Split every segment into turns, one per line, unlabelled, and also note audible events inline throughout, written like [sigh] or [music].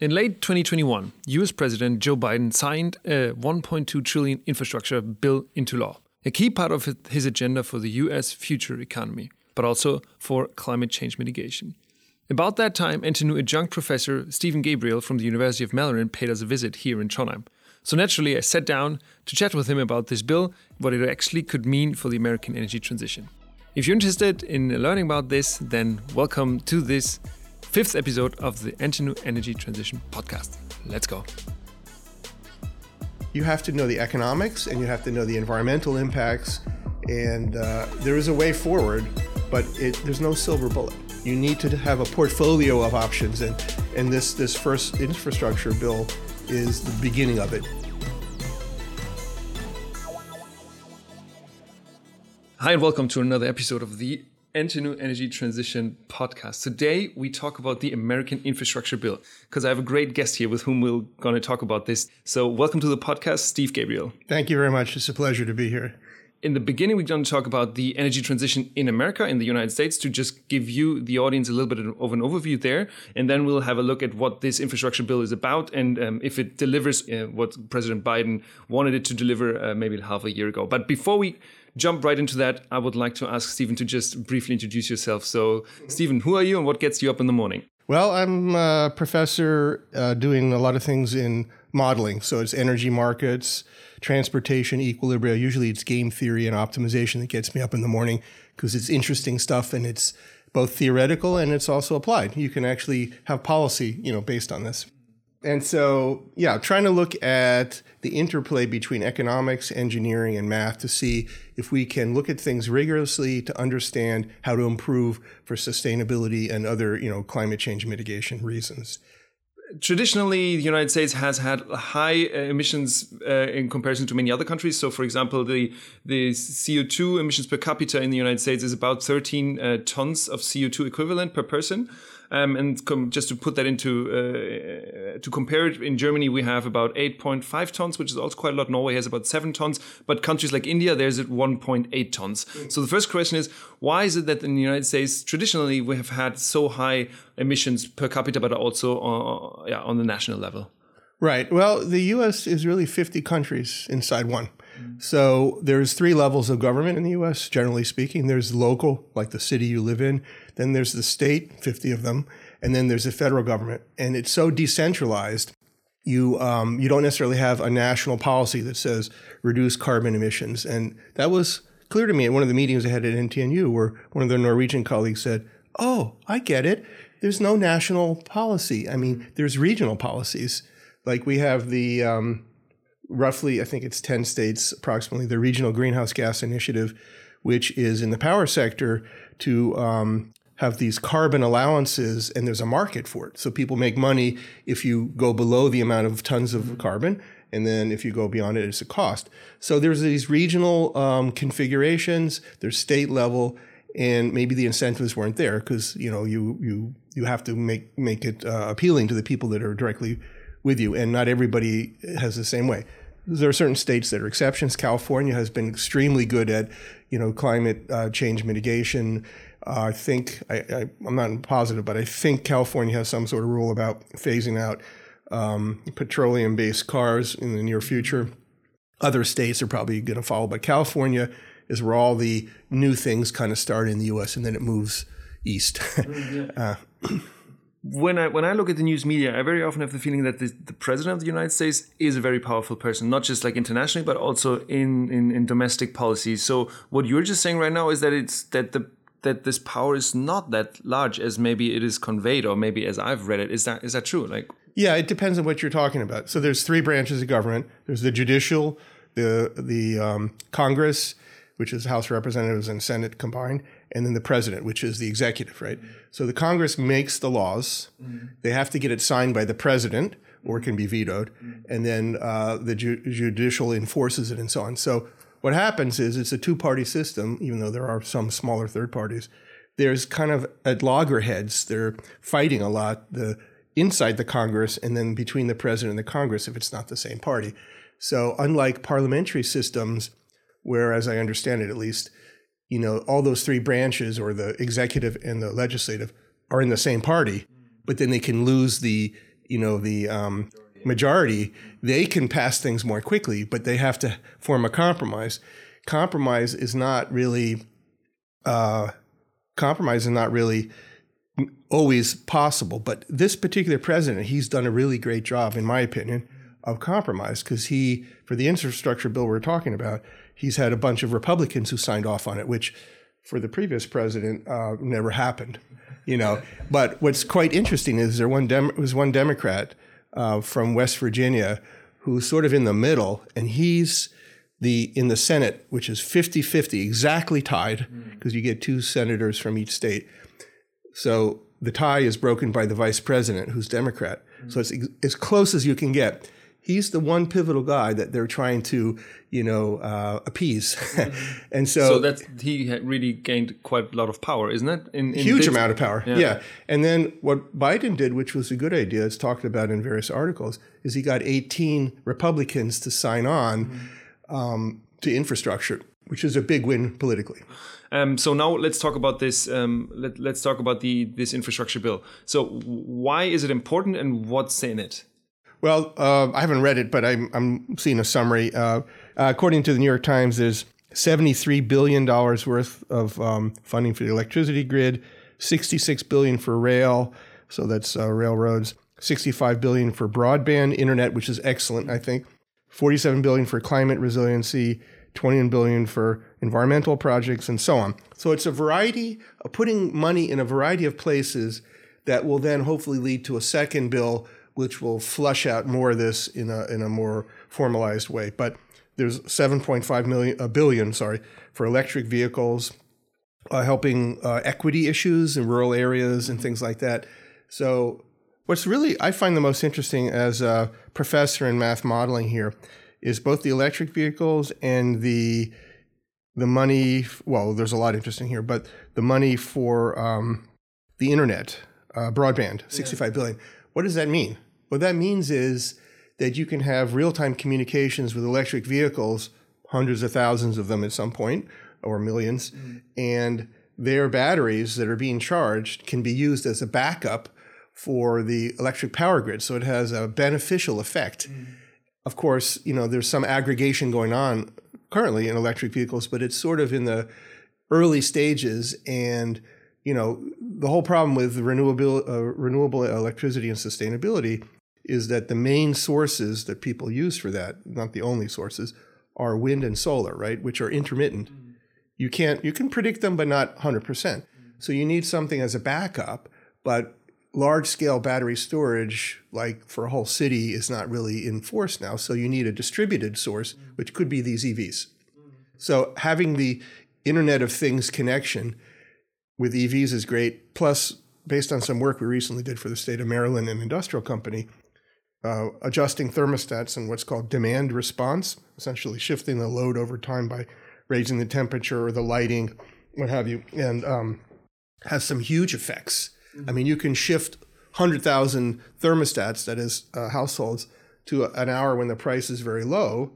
In late 2021, US President Joe Biden signed a 1.2 trillion infrastructure bill into law, a key part of his agenda for the US future economy, but also for climate change mitigation. About that time, NTNU adjunct professor Steven Gabriel from the University of Maryland paid us a visit here in Trondheim. So naturally, I sat down to chat with him about this bill, what it actually could mean for the American energy transition. If you're interested in learning about this, then welcome to this fifth episode of the NTNU Energy Transition Podcast. Let's go.
You have to know the economics and you have to know the environmental impacts, and uh, there is a way forward, but it, there's no silver bullet. You need to have a portfolio of options, and, and this, this first infrastructure bill is the beginning of it.
Hi, and welcome to another episode of the NTNU Energy Transition Podcast. Today, we talk about the American Infrastructure Bill because I have a great guest here with whom we're going to talk about this. So, welcome to the podcast, Steve Gabriel.
Thank you very much. It's a pleasure to be here
in the beginning, we're going to talk about the energy transition in America, in the United States, to just give you, the audience, a little bit of an overview there. And then we'll have a look at what this infrastructure bill is about and um, if it delivers uh, what President Biden wanted it to deliver uh, maybe half a year ago. But before we jump right into that, I would like to ask Steven to just briefly introduce yourself. So, Steven, who are you and what gets you up in the morning?
Well, I'm a professor uh, doing a lot of things in modeling. So it's energy markets, transportation, equilibria. Usually it's game theory and optimization that gets me up in the morning because it's interesting stuff and it's both theoretical and it's also applied. You can actually have policy, you know, based on this. And so, yeah, trying to look at the interplay between economics, engineering, and math to see if we can look at things rigorously to understand how to improve for sustainability and other, you know, climate change mitigation reasons.
Traditionally the united states has had high emissions uh, in comparison to many other countries. So for example the the co2 emissions per capita in the united states is about 13 uh, tons of co2 equivalent per person um, and com- just to put that into uh, to compare it, in Germany we have about 8.5 tons, which is also quite a lot. Norway has about seven tons, but countries like India there's at 1.8 tons. Mm. So the first question is why is it that in the United States traditionally we have had so high emissions per capita, but also uh, yeah, on the national level?
Right. Well, the U.S. is really 50 countries inside one. So there's three levels of government in the U.S. Generally speaking, there's local, like the city you live in. Then there's the state, 50 of them, and then there's the federal government. And it's so decentralized. You um, you don't necessarily have a national policy that says reduce carbon emissions. And that was clear to me at one of the meetings I had at NTNU, where one of their Norwegian colleagues said, "Oh, I get it. There's no national policy. I mean, there's regional policies. Like we have the um, roughly, I think it's 10 states approximately, the Regional Greenhouse Gas Initiative, which is in the power sector to um, have these carbon allowances, and there's a market for it. So people make money if you go below the amount of tons of carbon. And then if you go beyond it, it's a cost. So there's these regional um, configurations, there's state level, and maybe the incentives weren't there because you know you you you have to make make it uh, appealing to the people that are directly with you, and not everybody has the same way there are certain states that are exceptions. California has been extremely good at, you know, climate uh, change mitigation. Uh, I think I, am not positive, but I think California has some sort of rule about phasing out um, petroleum-based cars in the near future. Other states are probably going to follow, but California is where all the new things kind of start in the U.S. and then it moves east. [laughs]
Uh, [clears throat] when I when I look at the news media, I very often have the feeling that the, the president of the United States is a very powerful person, not just like internationally, but also in, in in domestic policy. So what you're just saying right now is that it's that the that this power is not that large as maybe it is conveyed, or maybe as I've read it. Is that is that true? Like,
yeah, it depends on what you're talking about. So there's three branches of government. There's the judicial, the the um, Congress, which is House Representatives and Senate combined, and then the president, which is the executive, right? So the Congress makes the laws. Mm-hmm. They have to get it signed by the president, or it can be vetoed, mm-hmm. and then uh, the ju- judicial enforces it, and so on. So what happens is it's a two-party system, even though there are some smaller third parties. There's kind of at loggerheads. They're fighting a lot. The inside the Congress, and then between the president and the Congress, if it's not the same party. So unlike parliamentary systems where, as I understand it at least, you know, all those three branches or the executive and the legislative are in the same party, but then they can lose the you know, the um, majority, they can pass things more quickly, but they have to form a compromise. Compromise is not really, uh, compromise is not really always possible. But this particular president, he's done a really great job, in my opinion, of compromise because he, for the infrastructure bill we're talking about, he's had a bunch of Republicans who signed off on it, which for the previous president uh, never happened. You know, but what's quite interesting is there one Dem- was one Democrat uh, from West Virginia who's sort of in the middle, and he's the in the Senate, which is 50-50, exactly tied, because mm. you get two senators from each state. So the tie is broken by the vice president, who's Democrat. Mm. So it's ex- as close as you can get. He's the one pivotal guy that they're trying to, you know, uh, appease, mm-hmm. [laughs] and so
so that he really gained quite a lot of power, isn't it?
In, in huge this, amount of power, yeah. yeah. And then what Biden did, which was a good idea, it's talked about in various articles, is he got 18 Republicans to sign on mm. um, to infrastructure, which is a big win politically.
Um, so now let's talk about this. Um, let, us talk about the this infrastructure bill. So why is it important, and what's in it?
Well, uh, I haven't read it, but I'm, I'm seeing a summary. Uh, according to the New York Times, there's 73 billion dollars worth of um, funding for the electricity grid, 66 billion for rail, so that's uh, railroads, 65 billion for broadband internet, which is excellent, I think. 47 billion for climate resiliency, 21 billion for environmental projects, and so on. So it's a variety of putting money in a variety of places that will then hopefully lead to a second bill, which will flush out more of this in a in a more formalized way. But there's 7.5 million, a billion, sorry, for electric vehicles, uh, helping uh, equity issues in rural areas and things like that. So what's really I find the most interesting as a professor in math modeling here is both the electric vehicles and the the money. Well, there's a lot interesting here, but the money for um, the internet, uh, broadband, yeah. billion. What does that mean? What that means is that you can have real-time communications with electric vehicles, hundreds of thousands of them at some point, or 1000000s mm. and their batteries that are being charged can be used as a backup for the electric power grid. So it has a beneficial effect. Mm of course, you know, there's some aggregation going on currently in electric vehicles, but it's sort of in the early stages. And, you know, the whole problem with renewable, uh, renewable electricity and sustainability is that the main sources that people use for that, not the only sources, are wind and solar, right? Which are intermittent. Mm-hmm. You can't, you can predict them, but not 100%. percent mm-hmm. So you need something as a backup, but large scale battery storage, like for a whole city, is not really in force now. So you need a distributed source, mm-hmm. which could be these EVs. Mm-hmm. So having the Internet of Things connection with EVs is great. Plus, based on some work we recently did for the state of Maryland and industrial company, uh, adjusting thermostats and what's called demand response, essentially shifting the load over time by raising the temperature or the lighting, what have you, and um, has some huge effects I mean, you can shift 100,000 thermostats, that is, uh, households, to an hour when the price is very low.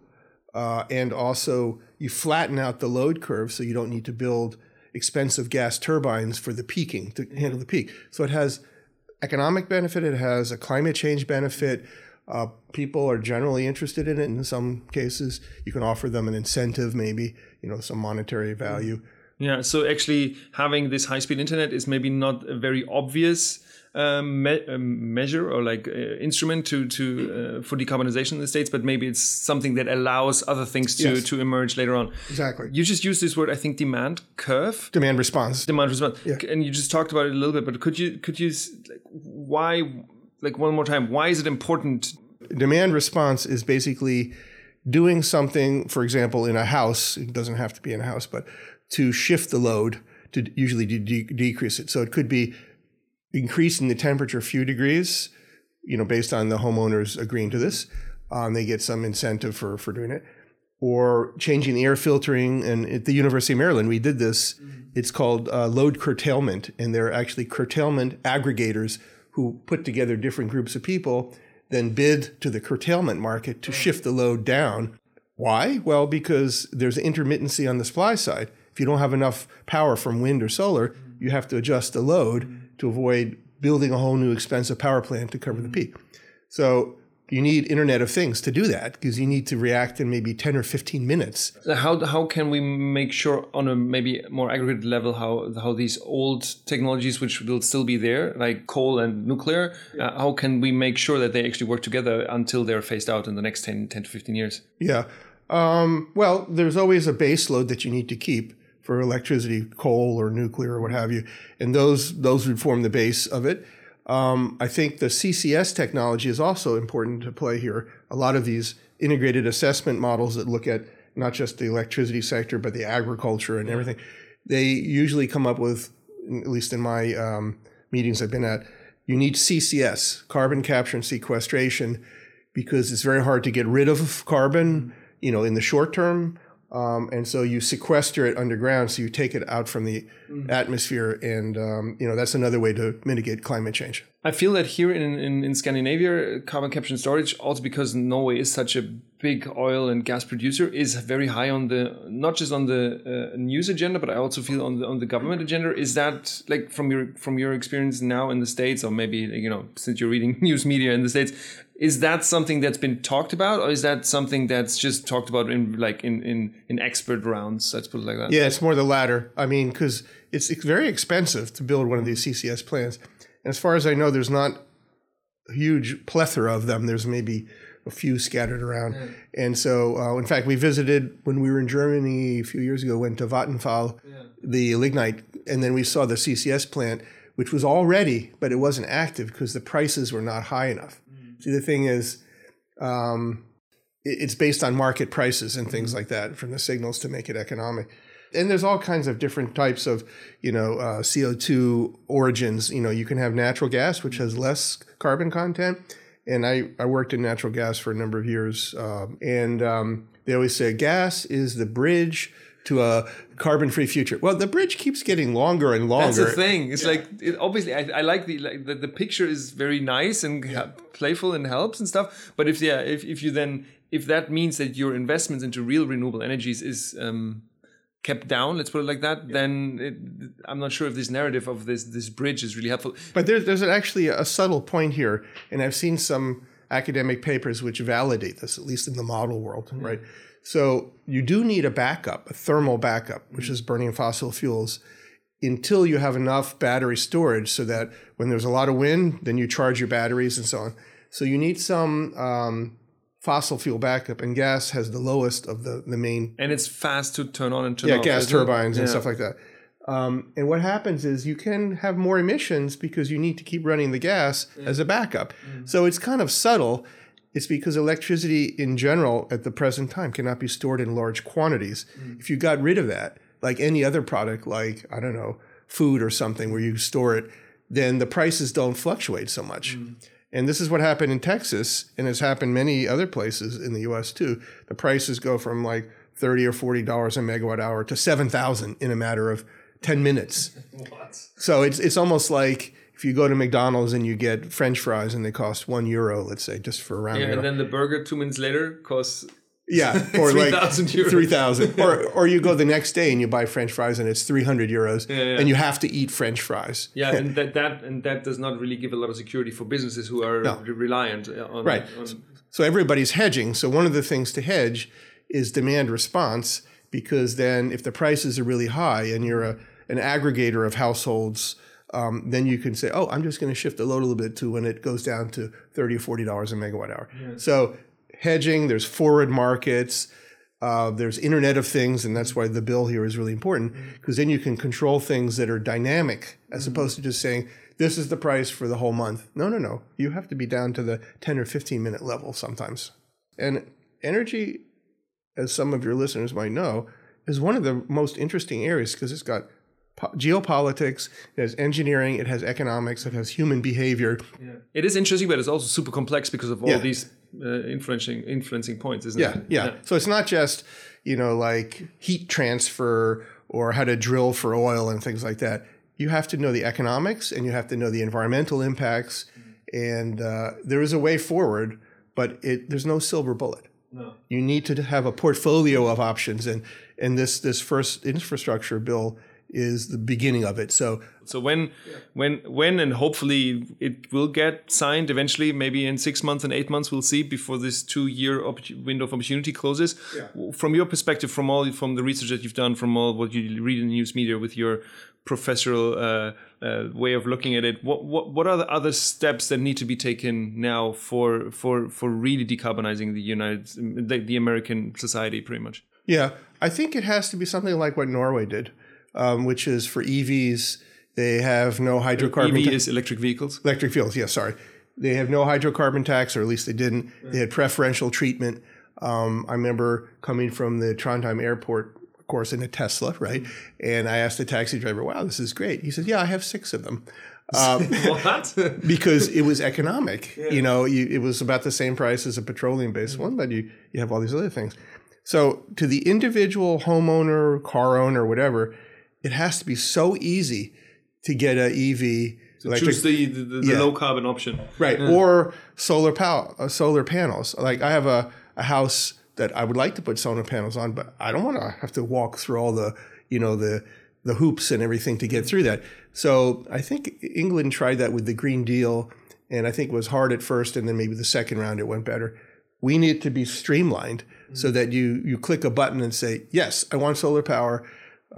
Uh, and also, you flatten out the load curve so you don't need to build expensive gas turbines for the peaking to handle the peak. So it has economic benefit, it has a climate change benefit. Uh, people are generally interested in it. In some cases, you can offer them an incentive, maybe you know some monetary value.
Yeah, so actually having this high speed internet is maybe not a very obvious um, me- um, measure or like uh, instrument to to uh, for decarbonization in the states, but maybe it's something that allows other things to yes. to emerge later on.
Exactly.
You just used this word, I think, demand curve,
demand response,
demand response, yeah. and you just talked about it a little bit. But could you could you like why like one more time? Why is it important?
Demand response is basically doing something, for example, in a house. It doesn't have to be in a house, but to shift the load to usually de- decrease it. So it could be increasing the temperature a few degrees, you know, based on the homeowners agreeing to this. Um, they get some incentive for, for doing it. Or changing the air filtering. And at the University of Maryland, we did this. Mm-hmm. It's called uh, load curtailment. And they're actually curtailment aggregators who put together different groups of people, then bid to the curtailment market to shift the load down. Why? Well, because there's intermittency on the supply side. If you don't have enough power from wind or solar, you have to adjust the load to avoid building a whole new expensive power plant to cover the peak. So you need Internet of Things to do that because you need to react in maybe 10 or 15 minutes.
How, how can we make sure on a maybe more aggregate level how, how these old technologies, which will still be there, like coal and nuclear, uh, how can we make sure that they actually work together until they're phased out in the next 10, 10 to 15 years?
Yeah. Um, well, there's always a base load that you need to keep for electricity, coal or nuclear or what have you. And those, those would form the base of it. Um, I think the CCS technology is also important to play here. A lot of these integrated assessment models that look at not just the electricity sector, but the agriculture and everything, they usually come up with, at least in my um, meetings I've been at, you need CCS, carbon capture and sequestration, because it's very hard to get rid of carbon, you know, in the short term. Um, and so you sequester it underground, so you take it out from the mm. atmosphere, and um, you know that's another way to mitigate climate change.
I feel that here in, in, in, Scandinavia, carbon capture and storage, also because Norway is such a big oil and gas producer, is very high on the not just on the uh, news agenda, but I also feel on the on the government agenda. Is that like from your from your experience now in the states, or maybe you know since you're reading [laughs] news media in the states, is that something that's been talked about or is that something that's just talked about in like in in, in expert rounds let's put it like that?
Yeah it's more the latter. I mean because it's, it's very expensive to build one of these ccs plants. And as far as i know there's not a huge plethora of them. There's maybe a few scattered around yeah. and so uh, in fact we visited when we were in germany a few years ago went to vattenfall yeah. the lignite and then we saw the ccs plant which was all ready but it wasn't active because the prices were not high enough See, the thing is, um, it's based on market prices and things like that from the signals to make it economic. And there's all kinds of different types of, you know, uh, CO2 origins. You know, you can have natural gas, which has less carbon content. And I, I worked in natural gas for a number of years. Um, and um, they always say gas is the bridge to a carbon free future. Well, the bridge keeps getting longer and longer.
That's the thing. It's yeah. like it, obviously I, I, like the like the, the picture is very nice and yeah. playful and helps and stuff. But if yeah, if, if you then if that means that your investments into real renewable energies is um, kept down, let's put it like that, yeah. then it, I'm not sure if this narrative of this this bridge is really helpful.
But there's there's actually a subtle point here, and I've seen some academic papers which validate this, at least in the model world, right? So you do need a backup, a thermal backup, which is burning fossil fuels until you have enough battery storage so that when there's a lot of wind, then you charge your batteries and so on. So you need some um, fossil fuel backup, and gas has the lowest of the, the main.
And it's fast to turn on and turn
yeah,
off.
Yeah, gas turbines and stuff like that. Um, and what happens is you can have more emissions because you need to keep running the gas yeah. as a backup. Mm. So it's kind of subtle. It's because electricity in general at the present time cannot be stored in large quantities. Mm. If you got rid of that, like any other product, like, I don't know, food or something where you store it, then the prices don't fluctuate so much. And this is what happened in Texas and has happened many other places in the US too. The prices go from like 30 or 40 dollars a megawatt hour to 7,000 in a matter of 10 minutes. [laughs] What? So it's it's almost like if you go to McDonald's and you get French fries and they cost one euro, let's say, just for a round.
Yeah, and then the burger two minutes later costs.
Yeah, [laughs]
or 3, like three
thousand, [laughs] or or you go the next day and you buy French fries and it's three hundred euros, yeah, yeah. and you have to eat French fries.
Yeah, and [laughs] that, that and that does not really give a lot of security for businesses who are no. reliant on
right. On, so everybody's hedging. So one of the things to hedge is demand response, because then if the prices are really high and you're a an aggregator of households um, then you can say, oh, I'm just going to shift the load a little bit to when it goes down to 30 or $40 a megawatt hour. Yeah. So hedging, there's forward markets, uh, there's Internet of Things, and that's why the bill here is really important because then you can control things that are dynamic as mm-hmm. opposed to just saying, this is the price for the whole month. No, no, no. You have to be down to the 10 or 15 minute level sometimes. And energy, as some of your listeners might know, is one of the most interesting areas because it's got geopolitics, it has engineering, it has economics, it has human behavior.
Yeah. It is interesting, but it's also super complex because of all yeah. these uh, influencing influencing points, isn't
yeah,
it?
Yeah, yeah. So it's not just you know like heat transfer or how to drill for oil and things like that. You have to know the economics and you have to know the environmental impacts, and uh, there is a way forward, but it, there's no silver bullet. No. You need to have a portfolio of options, and and this this first infrastructure bill is the beginning of it. So
so when when when and hopefully it will get signed eventually, maybe in six months and eight months, we'll see before this two year op- window of opportunity closes.
Yeah.
From your perspective, from all from the research that you've done, from all what you read in the news media with your professional uh, uh, way of looking at it, what, what what are the other steps that need to be taken now for for for really decarbonizing the United the, the American society, pretty much?
Yeah, I think it has to be something like what Norway did, um, which is for EVs, they have no hydrocarbon.
EV
ta-
is electric vehicles.
electric vehicles. Yeah, sorry, they have no hydrocarbon tax, or at least they didn't. They had preferential treatment. Um, I remember coming from the Trondheim airport, of course, in a Tesla, right? And I asked the taxi driver, "Wow, this is great." He said, "Yeah, I have six of them." Um, [laughs]
what? [laughs]
because it was economic. You know, you, it was about the same price as a petroleum based one, but you, you have all these other things. So, to the individual homeowner, car owner, whatever, it has to be so easy to get an EV. electric-
Choose the, the, the
Yeah.
low carbon option.
right or solar power uh, solar panels like i have a, a house that i would like to put solar panels on but i don't want to have to walk through all the you know the the hoops and everything to get through that so i think england tried that with the green deal and i think it was hard at first and then maybe the second round it went better we need to be streamlined so that you you click a button and say yes i want solar power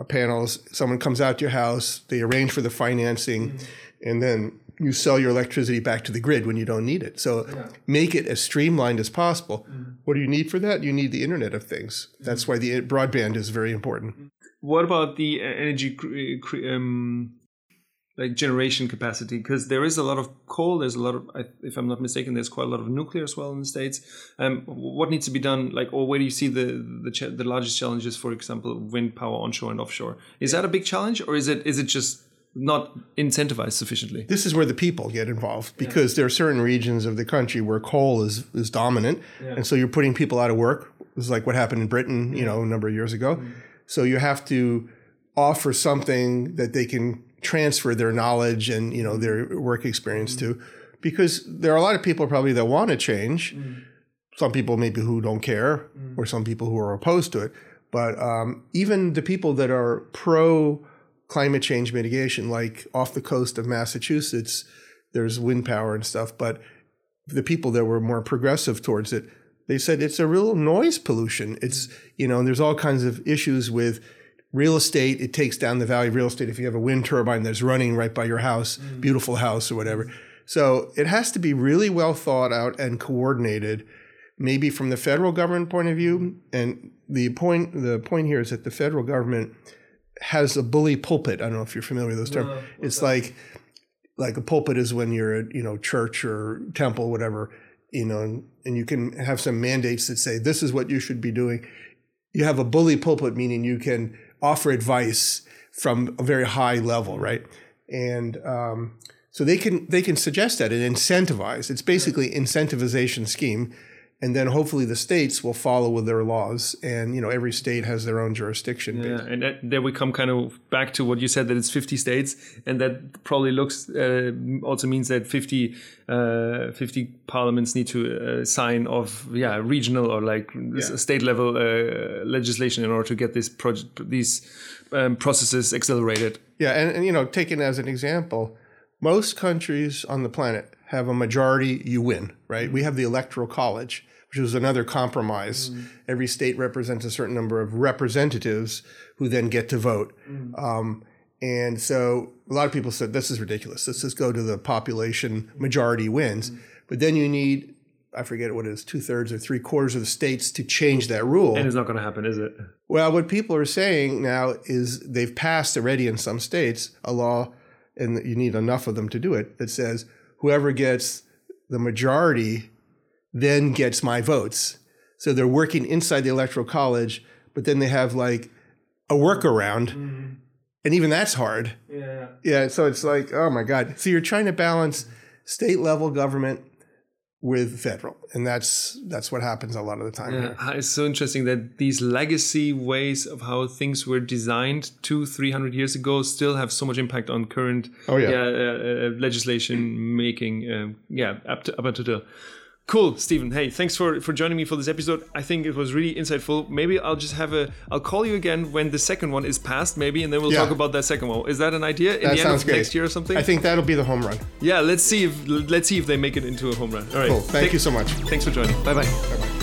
panels someone comes out to your house they arrange for the financing mm-hmm. and then you sell your electricity back to the grid when you don't need it. So make it as streamlined as possible. Mm-hmm. What do you need for that? You need the internet of things. That's mm-hmm. why the eh, broadband is very important.
What about the uh, energy cre- eh, cre- um, like generation capacity? Because there is a lot of coal. There's a lot of, if I'm not mistaken, there's quite a lot of nuclear as well in the states. Um, what needs to be done? Like, or where do you see the the, ch- the largest challenges? For example, wind power onshore and offshore. Is that a big challenge, or is it is it just not incentivized sufficiently?
this is where the people get involved because there are certain regions of the country where coal is is dominant, and so you're putting people out of work. Is like what happened in Britain, you know, a number of years ago. So you have to offer something that they can transfer their knowledge and you know their work experience mm-hmm. to, because there are a lot of people probably that want to change. Mm-hmm. Some people maybe who don't care, mm-hmm. or some people who are opposed to it. But um, even the people that are pro climate change mitigation, like off the coast of Massachusetts, there's wind power and stuff. But the people that were more progressive towards it, they said it's a real noise pollution. It's, you know, there's all kinds of issues with real estate. It takes down the value of real estate if you have a wind turbine that's running right by your house, beautiful house or whatever. So it has to be really well thought out and coordinated, maybe from the federal government point of view. And the point the point here is that the federal government has a bully pulpit. I don't know if you're familiar with those terms. it's like like a pulpit is when you're at you know church or temple whatever you know and, and you can have some mandates that say this is what you should be doing you have a bully pulpit meaning you can offer advice from a very high level right? And um, so they can they can suggest that and incentivize. It's basically incentivization scheme and then hopefully the states will follow with their laws and you know every state has their own jurisdiction
Yeah, and that, there we come kind of back to what you said that it's 50 states, and that probably looks uh, also means that 50, uh, 50 parliaments need to uh, sign off, yeah, regional or like s- state level uh, legislation in order to get this project, these um, processes accelerated.
Yeah, and, and you know, taken as an example, most countries on the planet have a majority, you win, right? We have the electoral college, which was another compromise. Mm. Every state represents a certain number of representatives who then get to vote. Mm. Um, and so a lot of people said, this is ridiculous. Let's just go to the population majority wins. Mm. But then you need, I forget what it is, two thirds or three quarters of the states to change that rule.
And it's not going to happen, is it?
Well, what people are saying now is they've passed already in some states a law, and you need enough of them to do it, that says whoever gets the majority then gets my votes. So they're working inside the electoral college, but then they have like a workaround, mm-hmm. and even that's hard.
Yeah.
Yeah, so it's like, oh my God. So you're trying to balance state level government with federal, and that's that's what happens a lot of the time.
Yeah, it's so interesting that these legacy ways of how things were designed two, three hundred years ago still have so much impact on current
Oh, yeah.
uh, uh, legislation making. Um, yeah, up to up until Cool, Steven. Hey, thanks for for joining me for this episode. I think it was really insightful. Maybe I'll just have a I'll call you again when the second one is passed, maybe, and then we'll
Yeah.
talk about that second one. Is that an idea? In
That
the end
sounds
of
great.
next year or something?
I think that'll be the home run.
yeah, let's see if let's see if they make it into a home run. All right.
Cool. Thank you so much.
Thanks for joining. Bye bye.